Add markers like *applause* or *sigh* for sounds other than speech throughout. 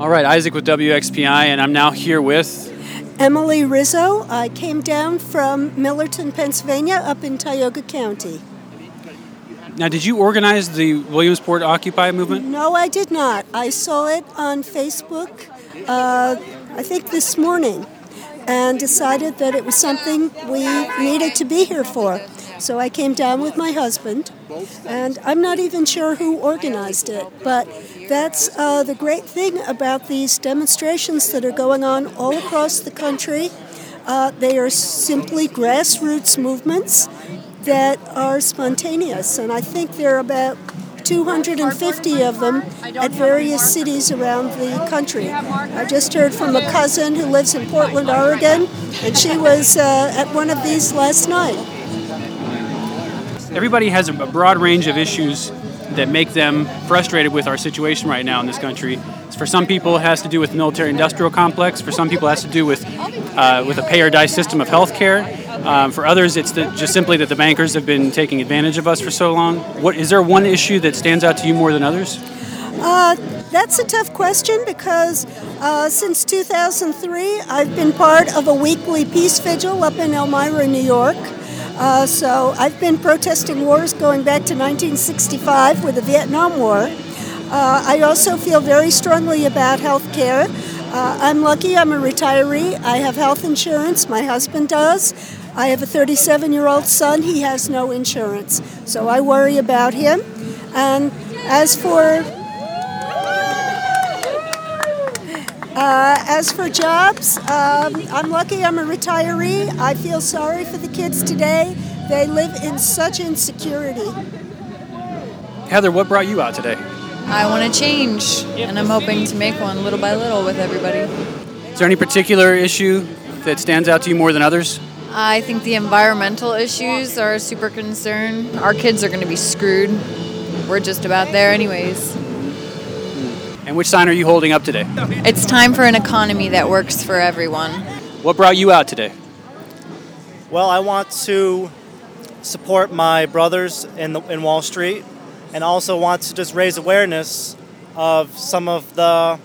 All right, Isaac with WXPI, and I'm now here with Emily Rizzo. I came down from Millerton, Pennsylvania, up in Tioga County. Now, did you organize the Williamsport Occupy movement? No, I did not. I saw it on Facebook, uh, I think this morning, and decided that it was something we needed to be here for. So I came down with my husband, and I'm not even sure who organized it, but that's uh, the great thing about these demonstrations that are going on all across the country. Uh, they are simply grassroots movements that are spontaneous, and I think there are about 250 of them at various cities around the country. I just heard from a cousin who lives in Portland, Oregon, and she was uh, at one of these last night. Everybody has a broad range of issues that make them frustrated with our situation right now in this country. For some people, it has to do with military-industrial complex. For some people, it has to do with uh, with a pay or die system of health care. Um, for others, it's the, just simply that the bankers have been taking advantage of us for so long. What is there one issue that stands out to you more than others? Uh, that's a tough question because uh, since 2003, I've been part of a weekly peace vigil up in Elmira, New York. Uh, so I've been protesting wars going back to 1965 with the Vietnam War. Uh, I also feel very strongly about health care. Uh, I'm lucky I'm a retiree. I have health insurance, my husband does. I have a 37 year old son, he has no insurance. So I worry about him. And as for Uh, as for jobs, um, I'm lucky I'm a retiree. I feel sorry for the kids today. They live in such insecurity. Heather, what brought you out today? I want to change, and I'm hoping to make one little by little with everybody. Is there any particular issue that stands out to you more than others? I think the environmental issues are a super concern. Our kids are going to be screwed. We're just about there, anyways. And which sign are you holding up today? It's time for an economy that works for everyone. What brought you out today? Well, I want to support my brothers in, the, in Wall Street and also want to just raise awareness of some of the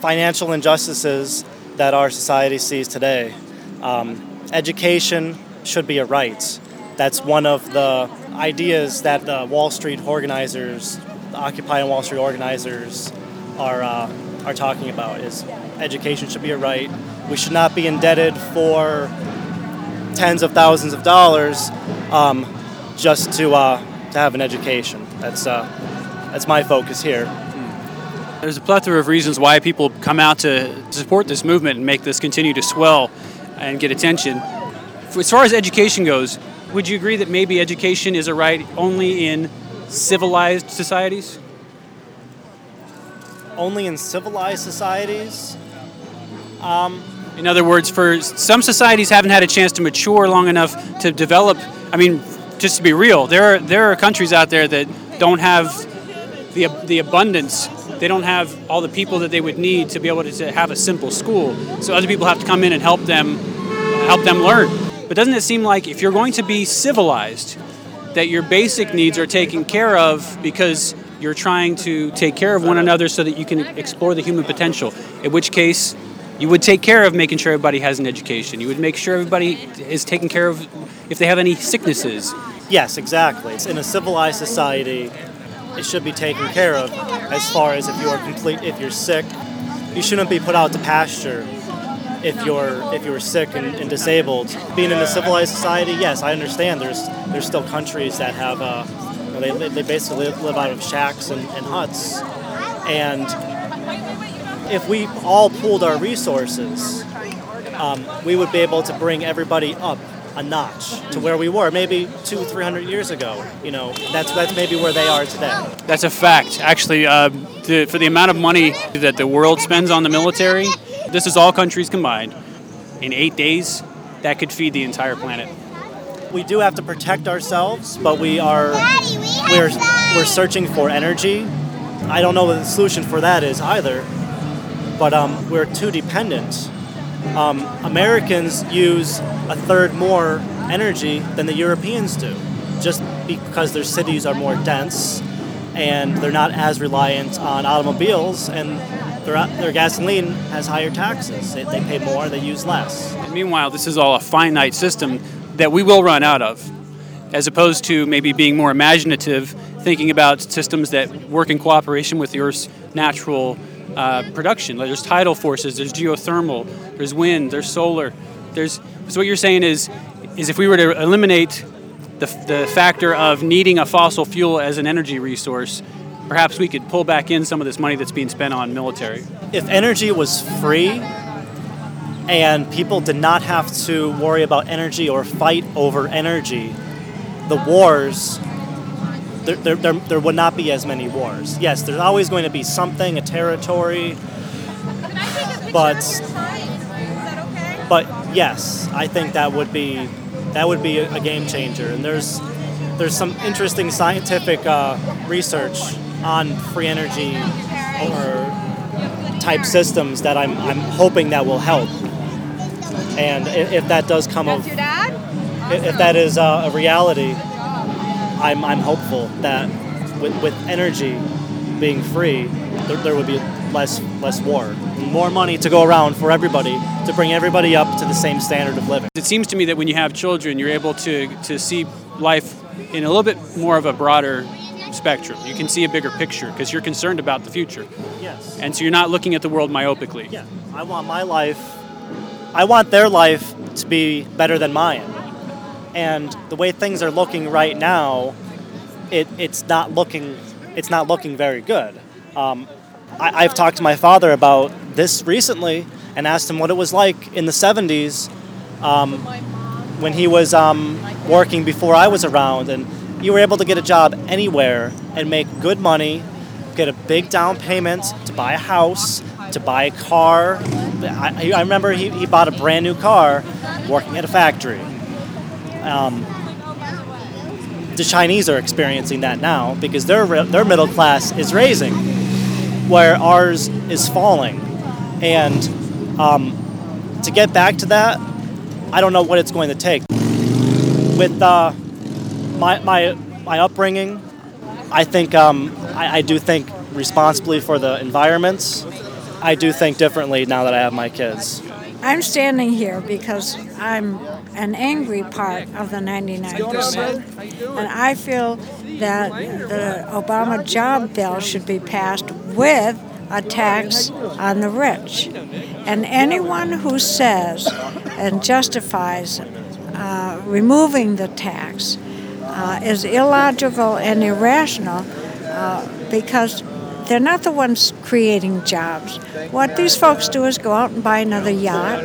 financial injustices that our society sees today. Um, education should be a right. That's one of the ideas that the Wall Street organizers, the Occupy Wall Street organizers, are uh, are talking about. Is education should be a right. We should not be indebted for tens of thousands of dollars um, just to uh, to have an education. That's uh, that's my focus here. There's a plethora of reasons why people come out to support this movement and make this continue to swell and get attention. As far as education goes, would you agree that maybe education is a right only in civilized societies? Only in civilized societies. Um, in other words, for some societies haven't had a chance to mature long enough to develop. I mean, just to be real, there are there are countries out there that don't have the the abundance. They don't have all the people that they would need to be able to have a simple school. So other people have to come in and help them help them learn. But doesn't it seem like if you're going to be civilized, that your basic needs are taken care of because you're trying to take care of one another so that you can explore the human potential. In which case, you would take care of making sure everybody has an education. You would make sure everybody is taken care of if they have any sicknesses. Yes, exactly. In a civilized society, it should be taken care of. As far as if you're complete, if you're sick, you shouldn't be put out to pasture. If you're if you're sick and, and disabled, being in a civilized society, yes, I understand. There's there's still countries that have uh, you they, they basically live out of shacks and, and huts, and if we all pooled our resources, um, we would be able to bring everybody up a notch to where we were maybe two, three hundred years ago. You know, that's that's maybe where they are today. That's a fact. Actually, uh, the, for the amount of money that the world spends on the military, this is all countries combined. In eight days, that could feed the entire planet. We do have to protect ourselves, but we are we're we're searching for energy. I don't know what the solution for that is either but um, we're too dependent. Um, Americans use a third more energy than the Europeans do, just because their cities are more dense and they're not as reliant on automobiles and their, their gasoline has higher taxes. They, they pay more, they use less. And meanwhile, this is all a finite system that we will run out of, as opposed to maybe being more imaginative, thinking about systems that work in cooperation with the Earth's natural uh, production. Like there's tidal forces, there's geothermal, there's wind, there's solar. There's so what you're saying is, is if we were to eliminate the, the factor of needing a fossil fuel as an energy resource, perhaps we could pull back in some of this money that's being spent on military. If energy was free and people did not have to worry about energy or fight over energy, the wars, there, there, there, there would not be as many wars. Yes, there's always going to be something, a territory, but but yes, I think that would be that would be a game changer. And there's there's some interesting scientific uh, research on free energy or type systems that I'm, I'm hoping that will help. And if, if that does come of, if, if that is uh, a reality, I'm, I'm hopeful that with, with energy being free, there, there would be less less war, more money to go around for everybody to bring everybody up to the same standard of living. It seems to me that when you have children, you're able to to see life in a little bit more of a broader spectrum. You can see a bigger picture because you're concerned about the future. Yes. And so you're not looking at the world myopically. Yeah. I want my life. I want their life to be better than mine. And the way things are looking right now, it, it's not looking it's not looking very good. Um, I, I've talked to my father about this recently and asked him what it was like in the 70s um, when he was um, working before I was around. And you were able to get a job anywhere and make good money, get a big down payment to buy a house, to buy a car. I, I remember he, he bought a brand new car working at a factory. Um, the Chinese are experiencing that now because their, their middle class is raising where ours is falling. And um, to get back to that, I don't know what it's going to take. With uh, my, my, my upbringing, I think um, I, I do think responsibly for the environments. I do think differently now that I have my kids. I'm standing here because I'm an angry part of the 99%. And I feel that the Obama job bill should be passed with a tax on the rich. And anyone who says and justifies uh, removing the tax uh, is illogical and irrational uh, because they're not the ones creating jobs. What these folks do is go out and buy another yacht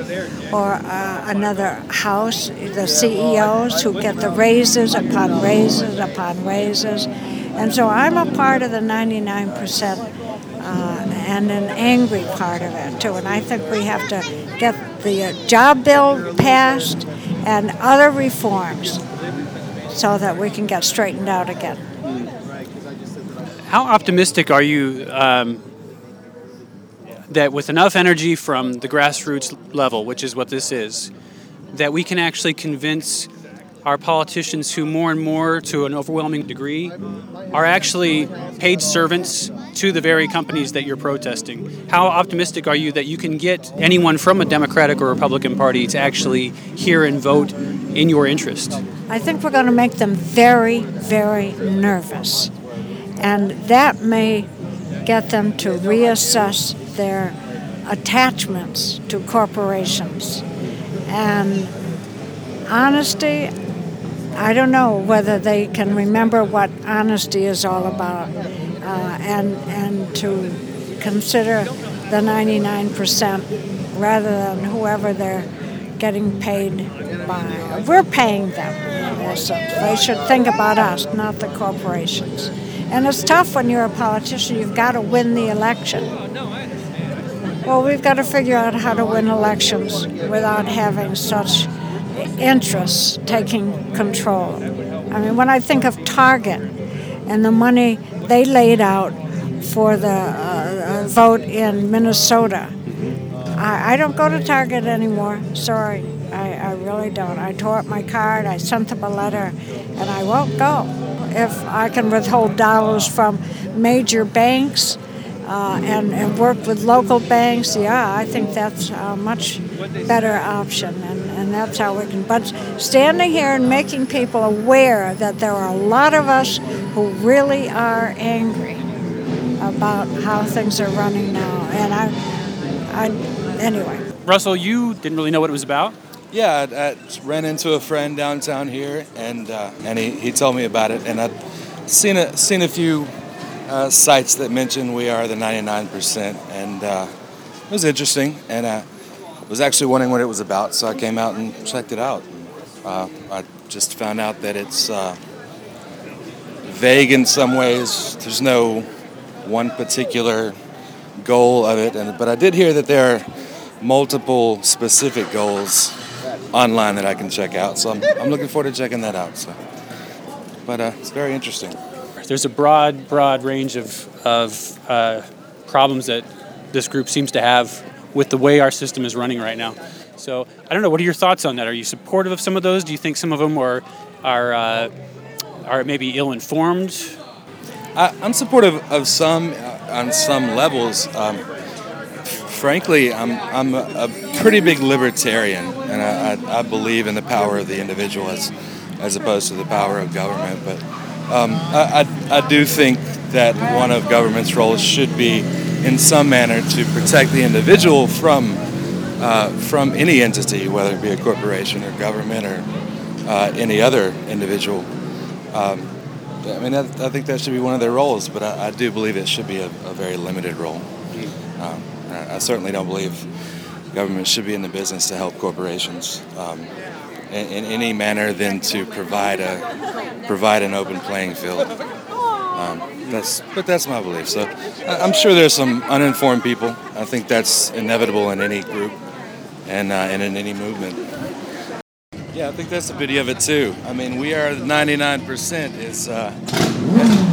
or uh, another house. The CEOs who get the raises upon raises upon raises. And so I'm a part of the 99% uh, and an angry part of it too. And I think we have to get the uh, job bill passed and other reforms so that we can get straightened out again. How optimistic are you um, that with enough energy from the grassroots level, which is what this is, that we can actually convince our politicians who more and more, to an overwhelming degree, are actually paid servants to the very companies that you're protesting. How optimistic are you that you can get anyone from a Democratic or Republican Party to actually hear and vote in your interest? I think we're going to make them very, very nervous. And that may get them to reassess their attachments to corporations. And honesty, I don't know whether they can remember what honesty is all about uh, and, and to consider the 99% rather than whoever they're getting paid by. We're paying them. They should think about us, not the corporations. And it's tough when you're a politician. You've got to win the election. Well, we've got to figure out how to win elections without having such interests taking control. I mean, when I think of Target and the money they laid out for the uh, vote in Minnesota, I, I, don't go to Target anymore. Sorry, I, I really don't. I tore up my card, I sent them a letter, and I won't go. If I can withhold dollars from major banks uh, and, and work with local banks, yeah, I think that's a much better option, and, and that's how we can. But standing here and making people aware that there are a lot of us who really are angry about how things are running now, and I, I anyway. Russell, you didn't really know what it was about. Yeah, I, I ran into a friend downtown here, and uh, and he, he told me about it, and I'd seen a seen a few uh, sites that mention we are the 99%, and uh, it was interesting. And I was actually wondering what it was about, so I came out and checked it out. Uh, I just found out that it's uh, vague in some ways. There's no one particular goal of it, and but I did hear that there are multiple specific goals online that I can check out. So I'm, I'm looking forward to checking that out. So, but uh, it's very interesting there's a broad, broad range of, of uh, problems that this group seems to have with the way our system is running right now. So I don't know. What are your thoughts on that? Are you supportive of some of those? Do you think some of them are are uh, are maybe ill-informed? I, am supportive of some uh, on some levels. Um, frankly, I'm I'm a, a, pretty big libertarian, and I, I, I believe in the power of the individual as as opposed to the power of government. But um, I, I, I, do think that one of government's roles should be, in some manner, to protect the individual from uh, from any entity, whether it be a corporation or government or uh, any other individual. Um, I mean, I, I, think that should be one of their roles, but I, I do believe it should be a, a very limited role. Um, I, certainly don't believe government should be in the business to help corporations. Um, in, in any manner than to provide a provide an open playing field. Um, that's but that's my belief. So I'm sure there's some uninformed people. I think that's inevitable in any group and uh, and in any movement. Yeah, I think that's the beauty of it too. I mean, we are 99%. Is uh,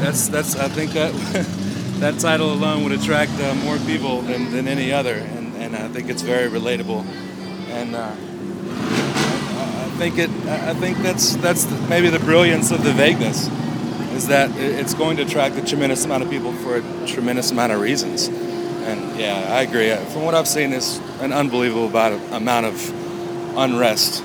that's that's I think that *laughs* that title alone would attract uh, more people than, than any other, and, and I think it's very relatable. And uh, think it. I think that's that's maybe the brilliance of the vagueness, is that it's going to attract a tremendous amount of people for a tremendous amount of reasons. And yeah, I agree. From what I've seen, is an unbelievable amount of unrest